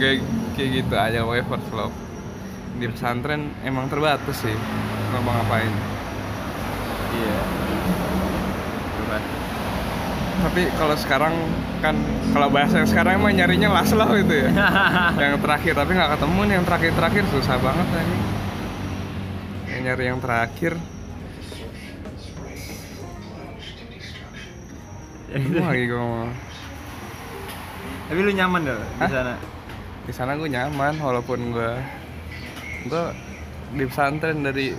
kayak kayak gitu aja pokoknya first love. Di pesantren emang terbatas sih ngapa ngapain iya tapi kalau sekarang kan kalau bahasa yang sekarang emang nyarinya last love itu ya. Yang terakhir tapi nggak ketemu nih yang terakhir terakhir susah banget ini yang nyari yang terakhir. Bingung lagi gue mau tapi lu nyaman dong di sana di sana gue nyaman walaupun gue gue di pesantren dari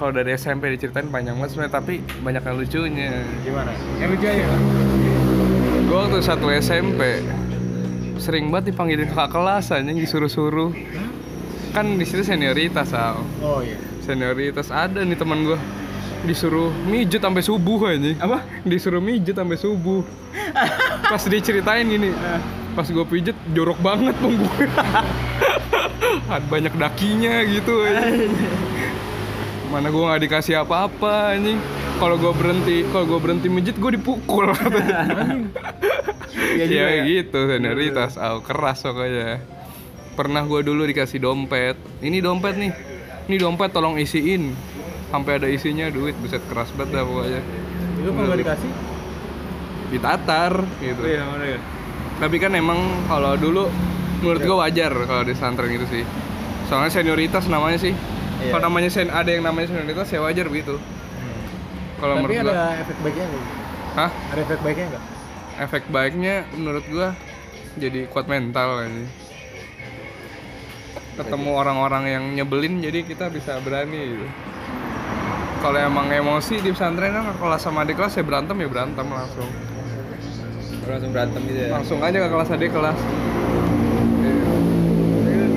kalau dari SMP diceritain panjang banget sebenarnya tapi banyak yang lucunya. Gimana? Yang lucu aja gue waktu satu SMP sering banget dipanggilin kakak kelas aja disuruh-suruh. Kan di situ senioritas Al. oh iya. Senioritas ada nih teman gue disuruh mijet sampai subuh aja apa? Disuruh mijet sampai subuh. Pas diceritain gini pas gue pijet jorok banget punggung Ada banyak dakinya gitu mana gue nggak dikasih apa-apa anjing. Kalau gue berhenti kalau gue berhenti mijet gue dipukul. Iya juga ya ya? gitu senioritas oh, keras pokoknya. Pernah gue dulu dikasih dompet. Ini dompet nih. Ini dompet tolong isiin. Sampai ada isinya duit. Buset keras banget dah pokoknya. Itu kalau dikasih? Ditatar gitu. Iya mana ya tapi kan emang kalau dulu menurut gue wajar kalau di pesantren gitu sih. Soalnya senioritas namanya sih. Iya. kalau namanya sen ada yang namanya senioritas ya wajar begitu. Kalau tapi menurut ada gue efek baiknya nggak? Hah? Ada efek baiknya nggak? Efek baiknya menurut gue jadi kuat mental ini ketemu orang-orang yang nyebelin jadi kita bisa berani gitu. kalau emang emosi di pesantren kan kelas sama adik kelas ya berantem ya berantem langsung langsung berantem gitu ya langsung aja ke kelas adik kelas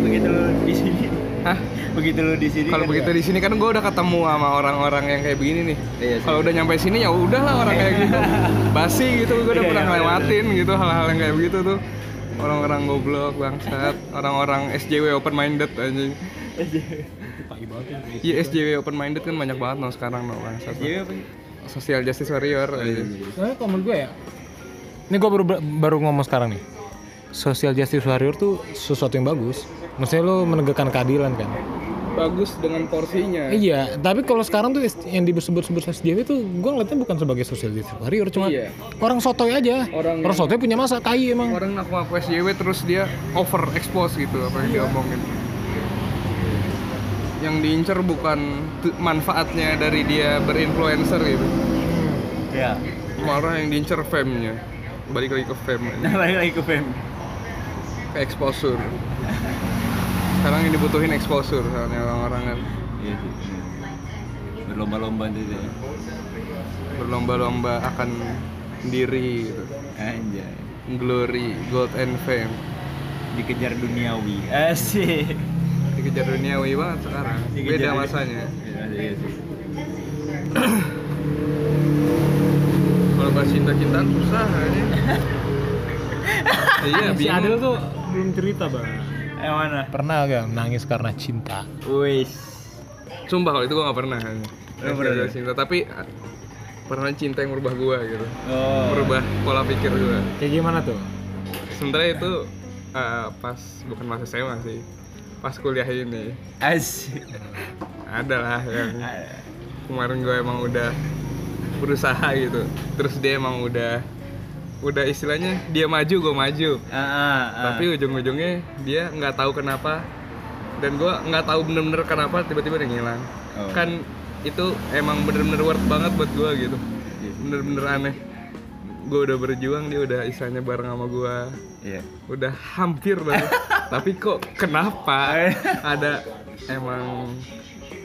begitu lu di sini Hah? begitu lu di sini Kalau kan begitu ya? di sini kan gue udah ketemu sama orang-orang yang kayak begini nih. Iya. Kalau udah nyampe sini ya udahlah orang kayak gitu. Basi gitu gue udah Iya, pernah iya, ngelewatin gitu hal-hal yang kayak begitu tuh. Orang-orang goblok bangsat, orang-orang SJW open minded anjing. Iya SJW open minded kan banyak banget no sekarang no bangsat. Iya apa? Social justice warrior. Soalnya kalau menurut gue ya Ini gue baru, baru ngomong sekarang nih Social justice warrior tuh sesuatu yang bagus Maksudnya lo menegakkan keadilan kan Bagus dengan porsinya. Iya, tapi kalau sekarang tuh yang disebut-sebut SJW tuh gue ngeliatnya bukan sebagai social justice warrior, cuma Iya. orang sotoy aja. Orang Orang, sotoy punya masa tai emang. Orang ngaku-ngaku SJW terus dia over expose gitu apa yang diomongin. Yang diincer bukan manfaatnya dari dia berinfluencer gitu. Iya. Malah yang diincer fame-nya. Balik lagi ke fame, Nah, balik lagi ke fame. ke exposure. Sekarang yang dibutuhin exposure soalnya orang-orang kan Iya sih. Berlomba-lomba gitu ya. berlomba-lomba akan diri gitu. Anjay. Glory, gold and fame. Dikejar duniawi. Asik. Dikejar duniawi banget sekarang. Dikejar Beda masanya. Iya, iya sih. Kalau bahas cinta-cintaan susah aja. iya, si bingung. Adel tuh belum cerita bang. Yang mana? Pernah gak nangis karena cinta? Wis. Sumpah kalau itu gue gak pernah. Nggak pernah, ya? cinta, tapi ah, pernah cinta yang merubah gue gitu. Oh. Merubah pola pikir gue. Kayak gimana tuh? Sebenarnya itu ah, pas bukan masa SMA sih. Pas kuliah ini Asik. ada lah yang kemarin gue emang udah berusaha gitu. Terus dia emang udah udah istilahnya dia maju gue maju. Ah, ah, ah. tapi ujung-ujungnya dia nggak tahu kenapa dan gue nggak tahu bener-bener kenapa tiba-tiba dia ngilang Oh. kan itu emang bener-bener worth banget buat gue gitu Iya. bener-bener aneh gue udah berjuang dia udah istilahnya bareng sama gue Iya. udah hampir banget tapi kok kenapa ada emang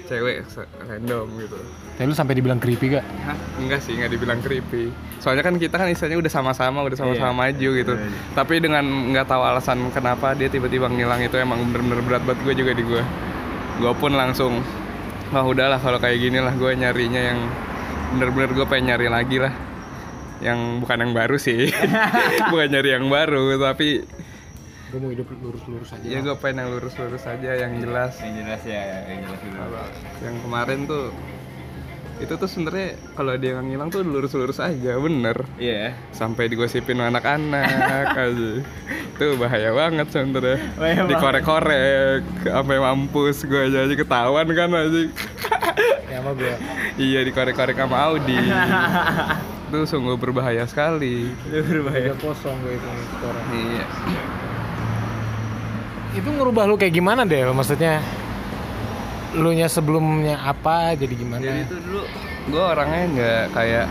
cewek random gitu Tapi lu sampai dibilang creepy gak? Hah? Enggak sih, nggak dibilang creepy. Soalnya kan kita kan istilahnya udah sama-sama, udah sama-sama Iya. maju gitu. Iya, iya. Tapi dengan nggak tahu alasan kenapa dia tiba-tiba ngilang itu emang bener-bener berat buat gue juga di gue. Gue pun langsung, wah udahlah kalau kayak gini lah gue nyarinya yang bener-bener gue pengen nyari lagi lah. Yang bukan yang baru sih, bukan nyari yang baru, tapi Gue mau hidup lurus-lurus aja. ya gue pengen yang lurus-lurus aja, yang jelas. Yang jelas ya, yang jelas dulu. Yang kemarin tuh itu tuh sebenarnya kalau dia yang ngilang tuh lurus-lurus aja bener Iya. sampai digosipin anak-anak aja itu bahaya banget sebenernya dikorek-korek sampai mampus gue aja aja ketahuan kan aja Ya sama gue. iya dikorek-korek sama Audi itu sungguh berbahaya sekali Itu berbahaya. Kosong gue itu skornya. iya Itu ngerubah lu kayak gimana deh? Maksudnya lu nya sebelumnya apa jadi gimana? jadi itu dulu gue orangnya nggak kayak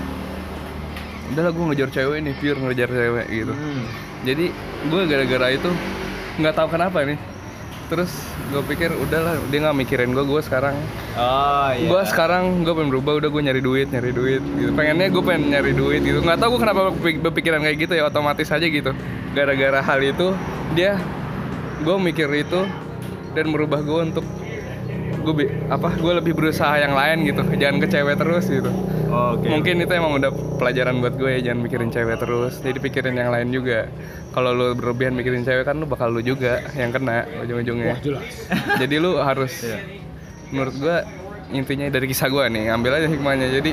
udah lah gue ngejar cewek nih pure ngejar cewek gitu Hmm. jadi gue gara-gara itu nggak tahu kenapa nih terus gue pikir udahlah dia nggak mikirin gue gue sekarang Oh iya. gue sekarang gue pengen berubah udah gue nyari duit nyari duit gitu pengennya gue pengen nyari duit gitu nggak tahu gue kenapa berpik- berpikiran kayak gitu ya otomatis aja gitu gara-gara hal itu dia gue mikir itu dan merubah gue untuk gue bi- apa gue lebih berusaha yang lain gitu. Jangan ke cewek terus gitu. Oke. mungkin itu emang udah pelajaran buat gue ya jangan mikirin cewek terus. Jadi pikirin yang lain juga. Kalau lu berlebihan mikirin cewek kan lu bakal lu juga yang kena ujung-ujungnya. Wah jelas. jadi lu harus menurut gua intinya dari kisah gua nih ambil aja hikmahnya. Jadi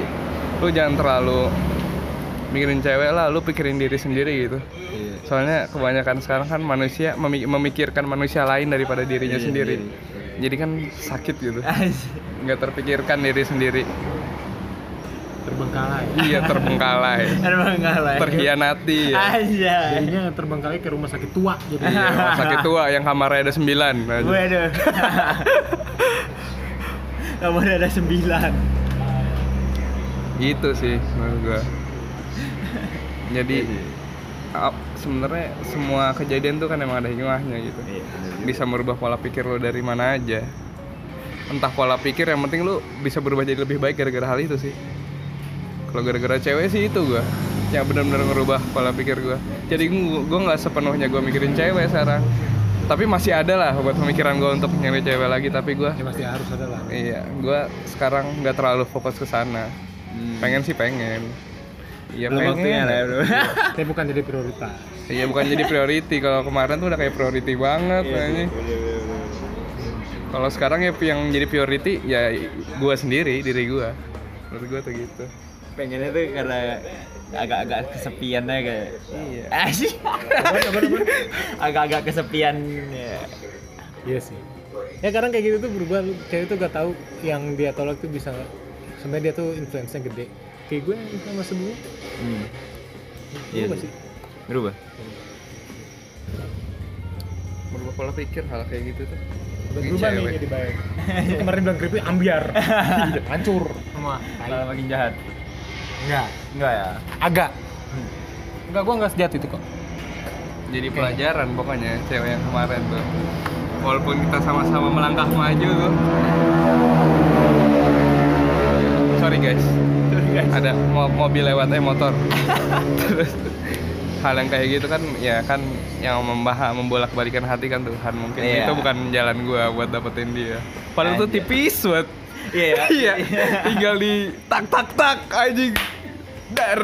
lu jangan terlalu mikirin cewek lah lu pikirin diri sendiri gitu. Iya. Soalnya kebanyakan sekarang kan manusia memi- memikirkan manusia lain daripada dirinya Iya, sendiri sendiri. jadi kan sakit gitu nggak terpikirkan diri sendiri Terbengkalai. iya terbengkalai lah. terhianati ya Aja. Jadinya terbengkalai ke rumah sakit tua jadi. Iya, rumah sakit tua yang kamarnya ada sembilan. Waduh. Udah ada sembilan. gitu sih menurut gua jadi ap- sebenarnya semua kejadian tuh kan emang ada hikmahnya gitu. Iya, bisa merubah pola pikir lo dari mana aja. Entah pola pikir yang penting lu bisa berubah jadi lebih baik gara-gara hal itu sih. Kalau gara-gara cewek sih itu gua yang benar-benar ngerubah pola pikir gua. Jadi gua nggak sepenuhnya gua mikirin cewek sekarang. Tapi masih ada lah buat pemikiran gua untuk nyari cewek lagi tapi gua Ya pasti harus ada lah. iya gua sekarang nggak terlalu fokus ke sana. Pengen sih pengen iya. Belum lah ya, Bro. Tapi bukan jadi prioritas. iya bukan jadi priority kalau kemarin tuh udah kayak priority banget Iya kayaknya bener-bener. Kalau sekarang ya yang jadi priority ya gua sendiri, diri gua. Menurut gua tuh gitu. Pengennya tuh karena agak-agak kesepian aja kayak. Iya. Agak-agak kesepian ya. Iya sih. Ya kadang kayak gitu tuh berubah, cewek tuh gak tahu yang dia tolak tuh bisa sebenarnya dia tuh influence-nya gede. Kayak gue yang sama sebelumnya. Hmm. Iya Berubah sih. sih. Berubah. Berubah pola pikir hal kayak gitu tuh. Berubah nih jadi baik. Kemarin bilang creepy ambiar. Hancur semua. Malah makin jahat. Enggak. Enggak ya? Agak. Enggak, gua enggak sejati itu kok. Jadi pelajaran pokoknya cewek yang kemarin tuh. Walaupun kita sama-sama melangkah maju tuh. Sorry guys. Ada mo- mobil lewat eh motor. Terus hal yang kayak gitu kan ya kan yang membahas membolak-balikan hati kan Tuhan mungkin Iya. itu bukan jalan gua buat dapetin dia. Padahal tuh tipis banget. Iya ya. iya tinggal di tak tak tak anjing dar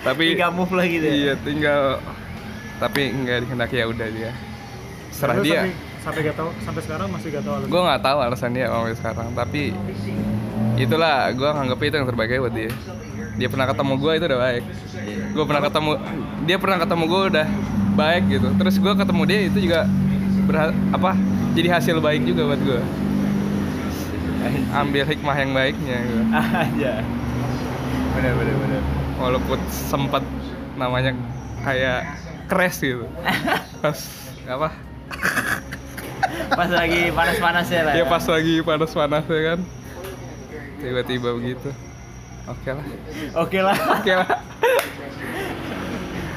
tapi Tiga move lah gitu ya. iya tinggal tapi nggak dikehendaki ya udah dia serah dia Sampai, sampai gak tahu sampai sekarang masih gak tahu gue nggak tahu alasan dia sampai sekarang tapi itulah gue nganggep itu yang terbaik buat dia dia pernah ketemu gue itu udah baik Iya. gue pernah ketemu dia pernah ketemu gue udah baik gitu terus gue ketemu dia itu juga berha- apa jadi hasil baik juga buat gue ambil hikmah yang baiknya gitu. Aja. Bener bener bener. walaupun sempat namanya kayak crash gitu pas apa Pas lagi panas-panasnya lah. ya pas lagi panas-panasnya kan tiba-tiba begitu oke lah Oke lah. oke lah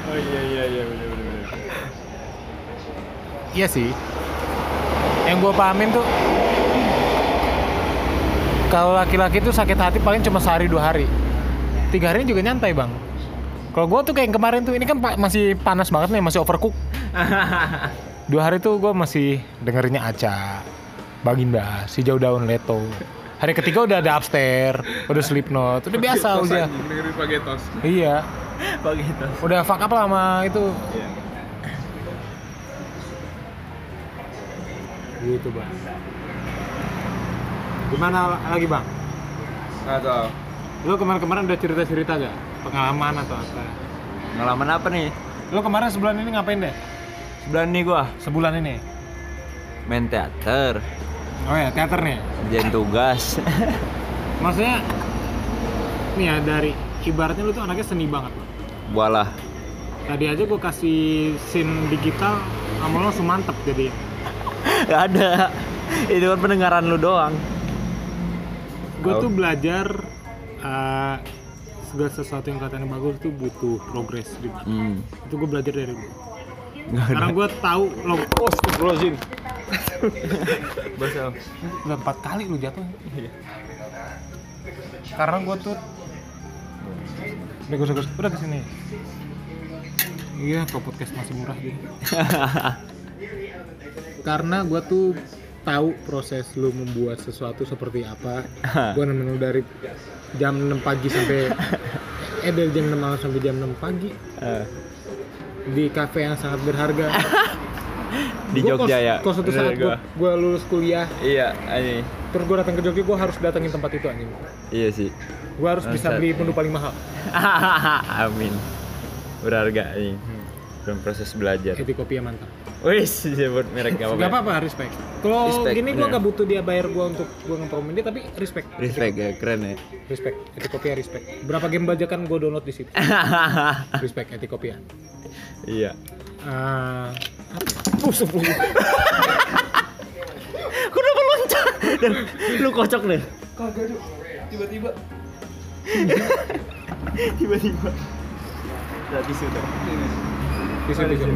Oh iya iya iya bener bener. bener. Iya sih. Yang gue pahamin tuh kalau laki-laki tuh sakit hati paling cuma sehari dua hari. Tiga hari juga nyantai bang. Kalau gue tuh kayak yang kemarin tuh ini kan masih panas banget nih masih overcook. Dua hari tuh gue masih dengerinnya Aca, Baginda, si jauh daun Leto. Hari ketiga udah ada upstairs, udah Slipknot, udah biasa Tos udah. dengerin Pagetos Iya, Begitu. udah fuck up lah sama itu. Iya. Gitu bang. Gimana lagi bang? nggak tahu Lu kemarin-kemarin udah cerita-cerita gak? Pengalaman atau apa? Pengalaman apa nih? Lu kemarin sebulan ini ngapain deh? Sebulan nih gua Sebulan ini. main teater, Oh ya, teater nih. kerjain tugas. Maksudnya nih ya dari ibaratnya lu tuh anaknya seni banget. Bang. Walah. Tadi aja gue kasih scene digital sama lo langsung mantep jadi. Gak ada. Itu kan pendengaran lu doang. Gue Oh. tuh belajar eh, segala sesuatu yang katanya bagus tuh butuh progres di Hmm. itu gue belajar dari lu. Karena gue tahu lo oh. Basah. Udah empat kali lu jatuh. Karena gue tuh gue udah ke sini. Iya, kalau podcast masih murah gitu. Karena gue tuh tahu proses lu membuat sesuatu seperti apa. gue nemenin lu dari jam 6 pagi sampai eh dari jam 6 malam sampai jam 6 pagi Eh, di kafe yang sangat berharga. Di Gua Jogja kos- ya. Kos suatu saat gue gua. lulus kuliah, Iya, anjing. terus gue datang ke Jogja, gue harus datengin tempat itu anjing. Iya sih. Gue harus bisa Bangsat. beli menu paling mahal. Amin. Berharga anjing. Dalam proses belajar. Eti kopi yang mantap. Wis, sebut merek gak Gak apa-apa. apa-apa, respect. Kalau gini gue gak butuh dia bayar gue untuk gue ngepromoin dia, tapi respect. Respect ya, keren ya. Respect. Eti kopi respect. Berapa game bajakan gue download di situ. Respect Eti kopi iya. Uh, oh, sepuluh. Kenapa loncat? Dan lu kocok deh. Kagak Cuk. Tiba-tiba. Tiba-tiba. Berarti sudah. Bisa bisa.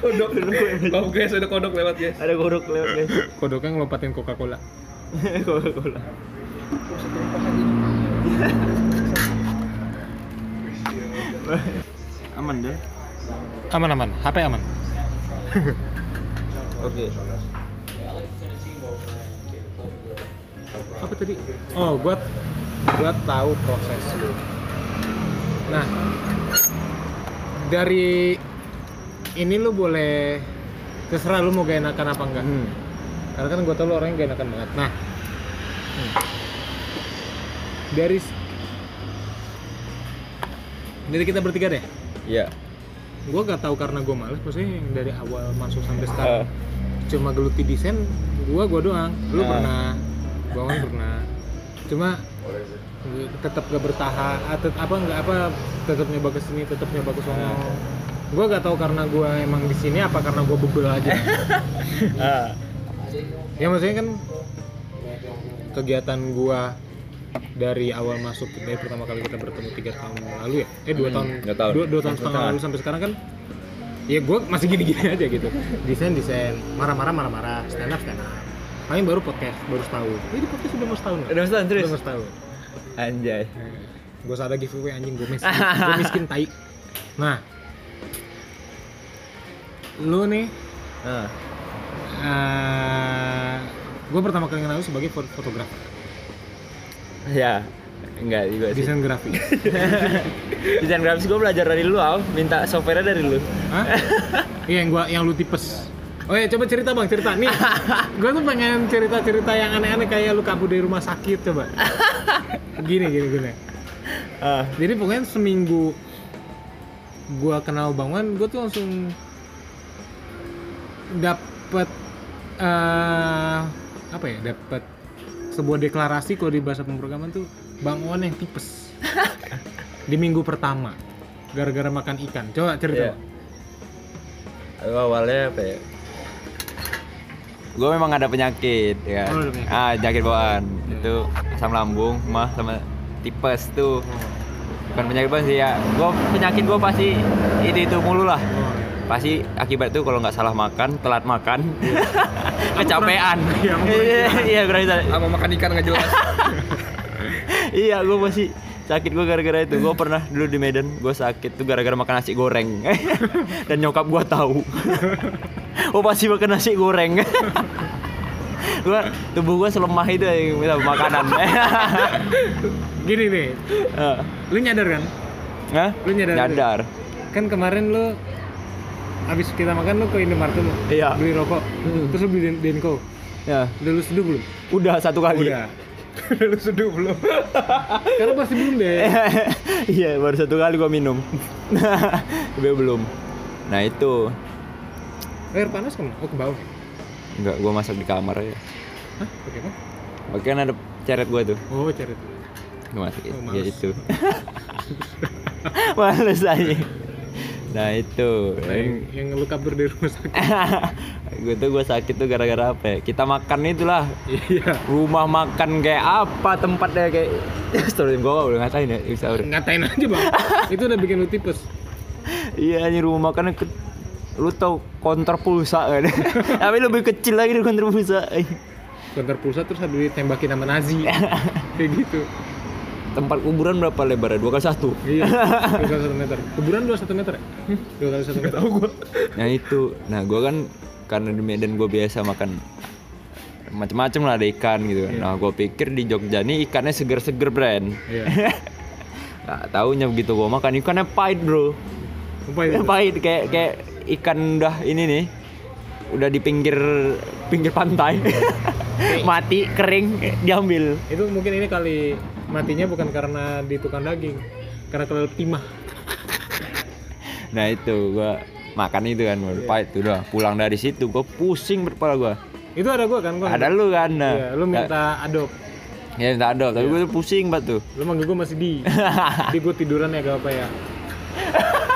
Kodok. Oh guys, ada kodok lewat guys. Ada kodok lewat guys. Kodoknya ngelompatin Coca Cola. Coca-Cola. Aman deh. Aman aman. HP aman. Oke. Apa tadi? Oh, gua gua tahu proses lu. Nah, dari ini lu boleh terserah lu mau gak enakan apa enggak. Hmm. Karena kan gua tau lu orangnya gak enakan banget. Nah, dari dari kita bertiga deh. Iya. Gua gak tahu karena gua males, maksudnya yang dari awal masuk sampai sekarang Eh. cuma geluti desain, gua gua doang. Lu Ah. pernah, gua kan pernah. Cuma tetap gak bertahan, atau apa nggak apa tetap nyoba ke sini, tetap nyoba ke sono. Gua gak tahu karena gua emang di sini apa karena gua bebel aja. Ah. ya maksudnya kan kegiatan gua dari awal masuk dari pertama kali kita bertemu tiga tahun lalu ya? Eh dua Hmm, tahun. dua tahun. dua, dua tahun setengah lalu sampai sekarang kan ya gue masih gini-gini aja gitu. Desain desain. Marah-marah marah-marah. Stand up stand up paling baru podcast baru setahun. Ini podcast udah mau setahun nggak? Udah setahun, serius? udah mau setahun. Anjay. gue ada giveaway anjing gue miskin gue miskin tai. Nah. Lu nih Ah. uh, gue pertama kali kenal lu sebagai fot- fotografer Ya. Enggak juga sih. desain grafis Desain grafis gue belajar dari lu, Al. Minta software dari lu. Hah? Iya yang gua yang lu tipes. Oh ya coba cerita bang cerita nih. gua tuh pengen cerita-cerita yang aneh-aneh kayak lu kabur dari rumah sakit coba. Gini gini gini. Ah. Jadi pokoknya seminggu gua kenal Bang Wan, gua tuh langsung dapet eh apa ya? Dapet sebuah deklarasi kalau di bahasa pemrograman tuh Bang Wan yang tipes. di minggu pertama gara-gara makan ikan. Coba cerita. Iya. Aku awalnya apa ya? Gue memang ada penyakit ya. Oh, ada penyakit. Ah, penyakit bawaan. Itu asam lambung, mah sama tipes tuh. Bukan penyakit bawaan sih ya. Gue penyakit gue pasti itu itu mulu lah. Oh, Pasti akibat itu kalau nggak salah makan, telat makan, kecapean. Iya, aku pernah Iya, iya kurang. Sama makan ikan nggak jelas. Iya, gue masih sakit gue gara-gara itu. Gue pernah dulu di Medan, gue sakit tuh gara-gara makan nasi goreng. Dan nyokap gue tahu. oh pasti makan nasi goreng. gua tubuh gue selemah itu yang minta makanan. Gini nih, Eh, lu nyadar kan? Hah? Lu nyadar? Nyadar. Kan kemarin lu habis kita makan lu ke Indomaret lu Iya. beli rokok, Hmm. terus lu beli Den- Denko. Ya, Udah lu seduh belum? udah satu kali. Udah. lu seduh belum? Karena pasti belum deh. Iya, baru satu kali gua minum. Tapi belum. Nah, itu. Air panas ke mana? Oh ke bawah. Enggak, gua masak di kamar ya. Hah? Pakai apa? Oke, kan ada ceret gua tuh. Oh itu. Gua masakin. Oh, ya itu. Males aja. Nah, itu. Yang, yang lu kabur dari rumah sakit. gue tuh gue sakit tuh gara-gara apa ya? Kita makan itulah Iya. rumah makan kayak apa tempatnya kayak story gue udah ngatain ya bisa udah Ngatain aja bang. itu udah bikin lu tipes. iya ini rumah makan ke lu tau konter pulsa kan tapi lebih kecil lagi dari konter pulsa Konter pulsa terus habis ditembakin sama Nazi. Kayak gitu. Tempat kuburan berapa lebarnya dua kali satu Iya. Dua kali satu meter. Kuburan dua satu meter ya? Dua kali satu meter. Tahu gua. nah itu nah gue kan karena di Medan gue biasa makan macem-macem lah ada ikan gitu kan. nah gue pikir di Jogja nih ikannya seger-seger brand Iya. Nah, taunya begitu gue makan ikannya pahit bro Apa itu? pahit kayak kayak ikan udah ini nih udah di pinggir pinggir pantai mati kering diambil Itu mungkin ini kali matinya bukan karena di tukang daging, karena kelelep timah. nah itu gua makan itu kan udah pahit tuh udah pulang dari situ gua pusing berkepala gua Itu ada gua kan, gua. ada lu kan nah Iya, lu minta adop. ya minta adop tapi gua tuh pusing banget tuh Lu manggil gua masih di. di gua tiduran ya gak apa ya.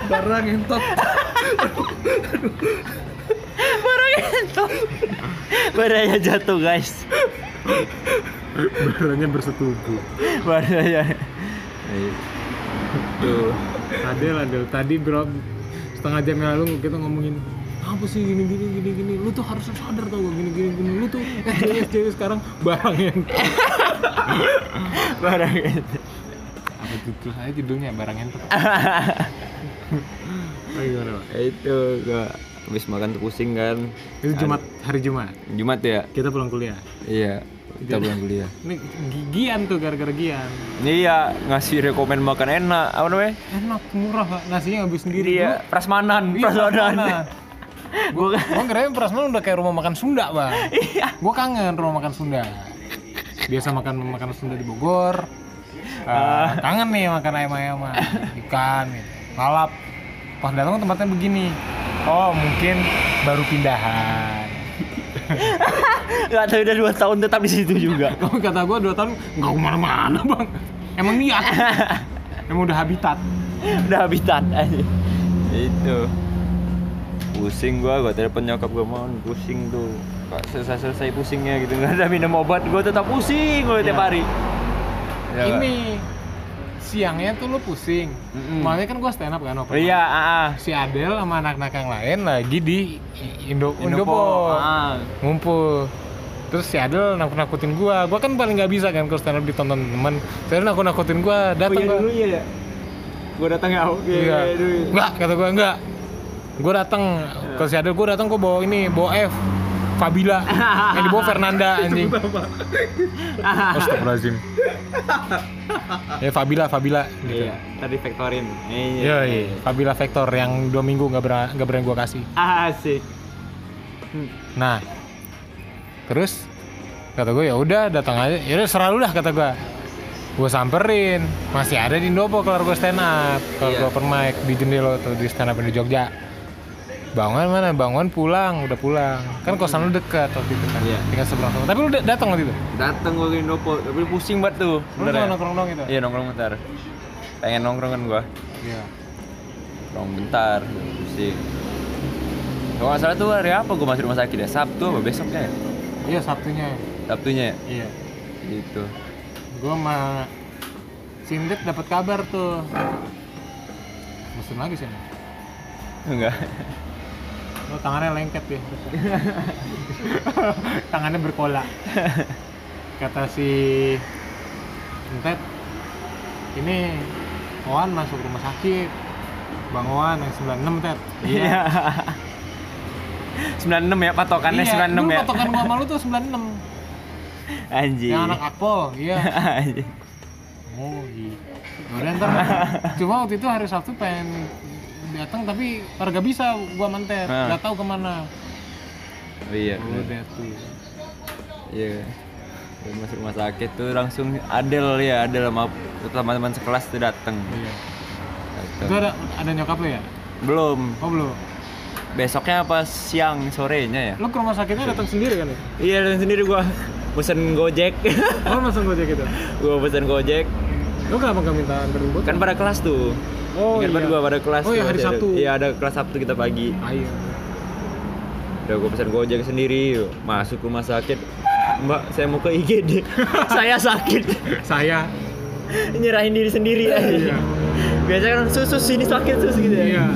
Barang entot. baraya jatuh guys Barangnya bersetubuh. baraya tuh. Adel, Adel. Tadi bro, setengah jam yang lalu kita ngomongin apa sih gini gini gini gini? Lu tuh harus sadar tau gini gini gini. Lu tuh SJW SJW sekarang barang yang baraya apa judul saya judulnya barang yang oh, gimana pak? Itu gua habis makan pusing kan. Itu Jumat hari Jumat. Jumat ya? Kita pulang kuliah. Iya kita pulang kuliah ini gi- Gian tuh gara-gara Gian Iya, ngasih rekomen makan enak. Apa namanya? enak murah Pak. nasinya ngambil sendiri Iya, prasmanan, Iya, prasmanan. Gue gua kira Prasmanan udah kayak rumah makan Sunda, Bang. Iya. Gue kangen rumah makan Sunda. Biasa makan makan Sunda di Bogor. Eh, kangen nih makan ayam-ayam, ikan, gitu. lalap. Pas datang tempatnya begini. Oh, mungkin baru pindahan. Gak tahu udah dua tahun tetap di situ juga. Kalau kata gue dua tahun nggak ke mana-mana, Bang. Emang niat. Emang udah habitat. udah habitat aja. Itu. Pusing gua, gua telepon nyokap gua mau pusing tuh. Kok selesai-selesai pusingnya gitu nggak ada minum obat, gua tetap pusing gua tiap Iya. hari. Ya, Ini siangnya tuh lu pusing. Makanya kan gue stand up kan open Iya, ah. si Adel sama anak-anak yang lain lagi di Indo Indopo. Indopo Ah. ngumpul terus si Adel nakut-nakutin gua gua kan paling nggak bisa kan kalau stand up ditonton temen si Adel nakut-nakutin gua datang gua iya ya. Gua datang ya, oke. iya dulu. enggak kata gua enggak gua datang ke si Adel gua datang gua bawa ini bawa F Fabila yang dibawa Fernanda anjing Astagfirullahaladzim ya Fabila Fabila gitu Iya, tadi vektorin. Iya, iya. Fabila Vector yang dua minggu nggak berani nggak berani gua kasih. Asik. Nah, terus kata gue ya udah datang aja. Ya udah serah lu dah kata gue. Gue samperin, masih ada di Indopo kalau gue stand up, kalau Iya. gue open mic di Jendelo tuh di stand up di Jogja. Bangun mana? Bangun pulang, udah pulang. Kan kosan lu dekat waktu itu kan. Iya. Tinggal seberang sana. Tapi lu da- datang waktu itu. Datang gua ke Indopo, tapi pusing banget tuh. Lu cuma nongkrong dong itu. Iya nongkrong bentar. Pengen nongkrong kan gua. Iya. Nongkrong bentar, pusing. Kalau nggak salah tuh hari apa gua masuk rumah sakit ya? Sabtu apa besoknya ya? Iya Sabtunya. Sabtunya ya? Iya. Gitu. Gue sama Sindet dapat kabar tuh. Musim lagi sih. Enggak. Oh, tangannya lengket ya. tangannya berkola. Kata si Entet, ini Oan masuk rumah sakit. Bang Oan yang 96 Tet. Iya. 96 ya patokannya iya, 96 dulu ya. patokan gua sama lu tuh 96. Anjing. Yang anak Akpol, iya. Anjing. Oh iya. Udah ntar Cuma waktu itu hari Sabtu pengen datang tapi harga bisa gua manter, Ah. nggak tahu ke mana. Oh, iya. Udah tuh. Iya. Terus masuk rumah sakit tuh langsung Adel ya Adel sama teman-teman sekelas tuh datang Iya. Dateng. Itu ada ada nyokap lo ya? belum Oh belum. besoknya apa siang sorenya ya Lo ke rumah sakitnya datang sendiri kan ya? iya dan sendiri gua pesen gojek Oh masang gojek gitu. gua pesen gojek Lo kenapa gak minta anterin kan pada kelas tuh Oh Ingat banget iya. gua pada kelas Oh, iya, hari ada- Sabtu. iya ada kelas Sabtu kita pagi Ayo. udah gua pesen gojek sendiri masuk rumah sakit mbak saya mau ke IGD saya sakit Saya. nyerahin diri sendiri aja Iya. biasanya kan sus sus ini sakit sus gitu ya Iya.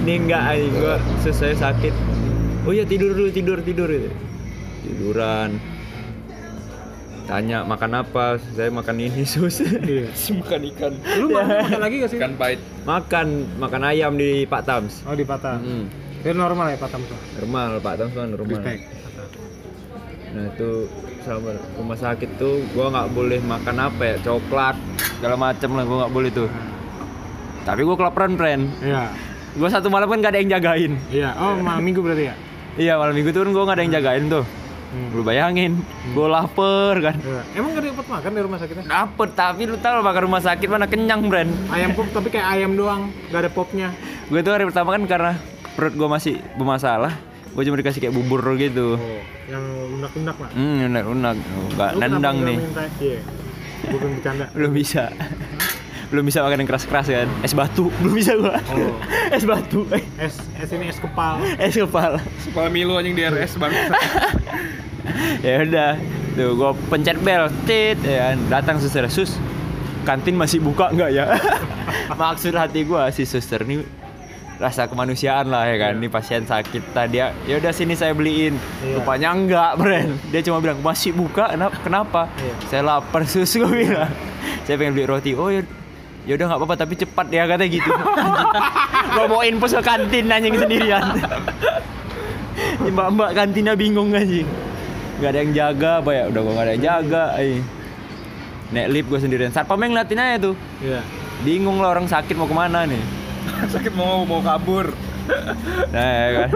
ini enggak aja gua sus saya sakit oh iya tidur dulu tidur tidur gitu tiduran tanya makan apa saya makan ini sus Iya. makan ikan Lu mau makan lagi gak sih? ikan pahit makan makan ayam di Pak Tams Oh di patah. Hmm, Itu normal ya patah tuh. normal Pak Tams kan normal Respect. nah itu sama rumah sakit tuh gua nggak boleh makan apa ya coklat segala macem lah gua nggak boleh tuh tapi gua kelaparan friend Iya. gua satu malam kan gak ada yang jagain Iya. Oh malam minggu berarti ya? iya malam minggu tuh kan gua nggak ada yang jagain tuh Hmm. lu bayangin gua lapar kan Iya. Emang gak dapat makan di rumah sakitnya? dapet tapi lu tau makan rumah sakit mana kenyang friend Ayam pop tapi kayak ayam doang, gak ada popnya. gue tuh hari pertama kan karena perut gua masih bermasalah gue cuma dikasih kayak bubur gitu Oh, yang lunak-lunak lah. hmm unak unak nggak Lu kenapa nendang nih minta- Iya. Bukan bercanda. belum bisa belum bisa makan yang keras-keras kan? Es batu. Belum bisa gua. Oh. es batu. Es es ini es kepal. es kepala kepala Milo anjing di RS bang ya udah. Tuh gua pencet bel. Tit. Ya kan. datang suster. Sus kantin masih buka nggak ya? Maksud hati gua si suster nih rasa kemanusiaan lah ya kan? Ini pasien sakit tadi. Ya ya udah sini saya beliin. Iya. rupanya enggak brand. Dia cuma bilang masih buka? Kenapa kenapa? Iya. saya lapar sus gua bilang. Saya pengen beli roti. Oh ya ya udah nggak apa-apa tapi cepat ya katanya gitu. Gua bawa infus ke kantin anjing sendirian. Ini mbak-mbak kantinnya bingung anjing. Nggak ada yang jaga apa ya? Udah gua nggak ada yang jaga ay. naik lift gua sendirian. Satpam yang ngeliatin aja tuh. Iya. bingung lah orang sakit mau ke mana nih. Sakit mau mau kabur. Nah ya kan.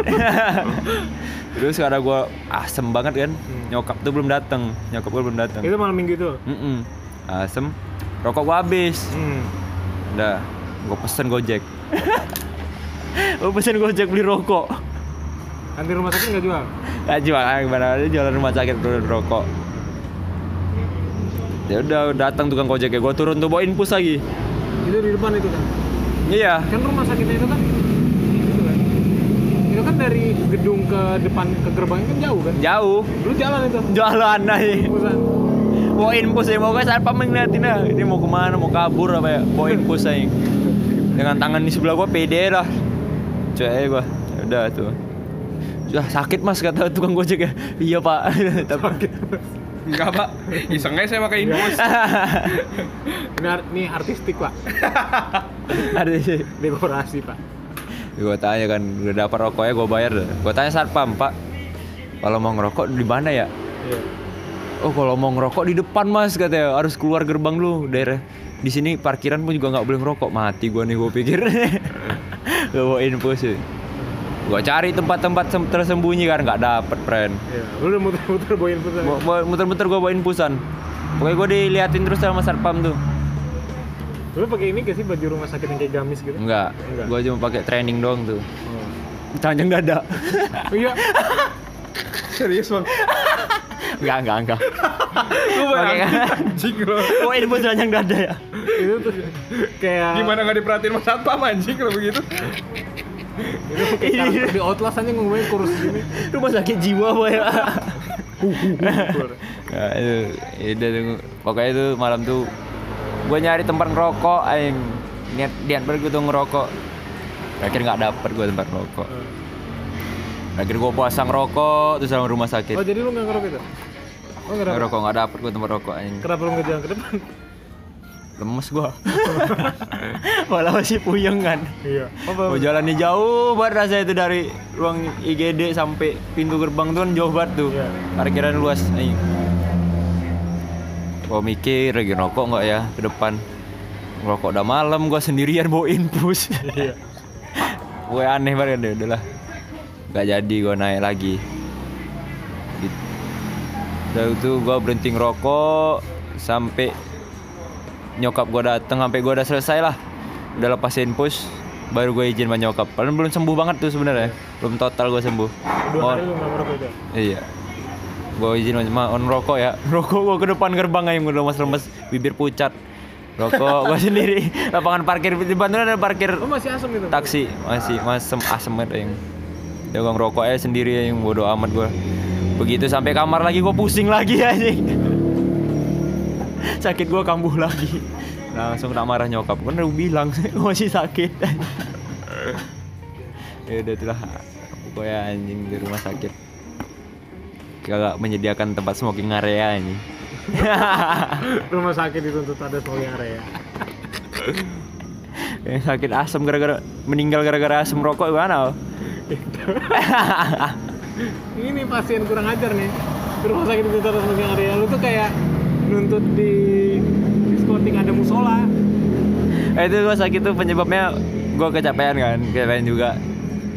Terus karena gua asem banget kan nyokap tuh belum datang nyokap gua belum datang Itu malam minggu itu. Mm-mm. asem rokok gua habis Hmm. udah gua pesen gojek gua pesen gojek beli rokok Kantin rumah sakit nggak jual? Gak jual, ah, gimana ada jualan rumah sakit turun rokok. Ya udah datang tukang gojek ya, gua turun tuh bawa infus lagi. Itu di depan itu kan. Iya, Kan rumah sakitnya itu kan itu kan. Itu kan dari gedung ke depan ke gerbang kan jauh kan. jauh. Lu jalan itu. Jalan aja. Bawa infus ya, mau saat apa ngeliatin ah. Ini mau ke mana, mau kabur apa ya? Bawa infus aja. Dengan tangan di sebelah gua pede lah. Cuy gua. Ya udah tuh. Sudah sakit mas kata tukang gojek ya. Iya pak. Tapi enggak pak iseng aja saya pakai infus Ini, ini artistik pak. sih. Dekorasi pak. gue tanya kan udah dapat rokoknya gue bayar dah gue tanya satpam pak kalau mau ngerokok di mana ya Iya. Oh kalau mau ngerokok di depan mas katanya harus keluar gerbang dulu daerah di sini parkiran pun juga nggak boleh ngerokok mati gue nih gue pikir gue bawa infus sih gue cari tempat-tempat sem- tersembunyi kan nggak dapet friend Iya. Lu udah muter-muter bawa infus. ya? Gua- gua- muter-muter gue bawa infusan pokoknya gue diliatin terus sama satpam tuh Lu pakai ini gak sih baju rumah sakit yang kayak gamis gitu? enggak Enggak. gue cuma pakai training doang tuh Oh. telanjang dada iya. serius bang? Enggak enggak enggak. Lu bayangin anjing lo oh infus telanjang dada ya? Itu tuh kayak gimana nggak diperhatiin mas satpam anjing kalau begitu? Itu kayak karakter di Outlast aja ngomongnya kurus gini. rumah sakit jiwa boy. Nah, itu, itu pokoknya itu malam tuh gue nyari tempat ngerokok aing. Niat niat banget gue tuh ngerokok. Akhirnya nggak dapet gue tempat ngerokok akhirnya gue puasa ngerokok terus sama rumah Oh sakit jadi lu nggak ngerokok itu? Oh nggak ngerokok. nggak dapet gue tempat rokok aing Kenapa lu nggak jalan ke depan? lemes gue malah masih puyeng kan Iya. Mau Oh, jalannya jauh banget rasanya itu dari ruang IGD sampai pintu gerbang tuh kan jauh banget tuh. Iya. Parkiran luas. Aing. Gua mikir lagi rokok nggak ya ke depan. Ngerokok udah malam gua sendirian bawa infus. Iya. Gue aneh banget deh udahlah. Gak jadi gua naik lagi. Udah itu gue berhenti ngerokok sampai nyokap gue dateng sampai gue udah selesai lah udah lepasin push baru gue izin sama nyokap padahal belum sembuh banget tuh sebenarnya belum total gue sembuh Dua hari lu nggak merokok itu. Iya. Gue izin sama on rokok ya. Rokok gue ke depan gerbang aja udah lemes-lemes, bibir pucat. Rokok gue sendiri. Lapangan parkir di Bandung ada parkir Oh masih asem itu. taksi masih masem asem ada yang. Gue ngerokok aja sendiri ya yang bodo amat gue. Begitu sampai kamar lagi gue pusing lagi aja. sakit gue kambuh lagi. Langsung tak marah nyokap. Kan udah bilang gue masih sakit. ya udah itulah pokoknya anjing di rumah sakit kagak menyediakan tempat smoking area anjing Rumah sakit dituntut ada smoking area. yang sakit asam gara-gara meninggal gara-gara asam rokok gimana Ini pasien kurang ajar nih. Di rumah sakit dituntut ada smoking area. Lu tuh kayak nuntut di diskotik ada musola. eh, itu gua sakit tuh penyebabnya gua kecapean kan kecapean juga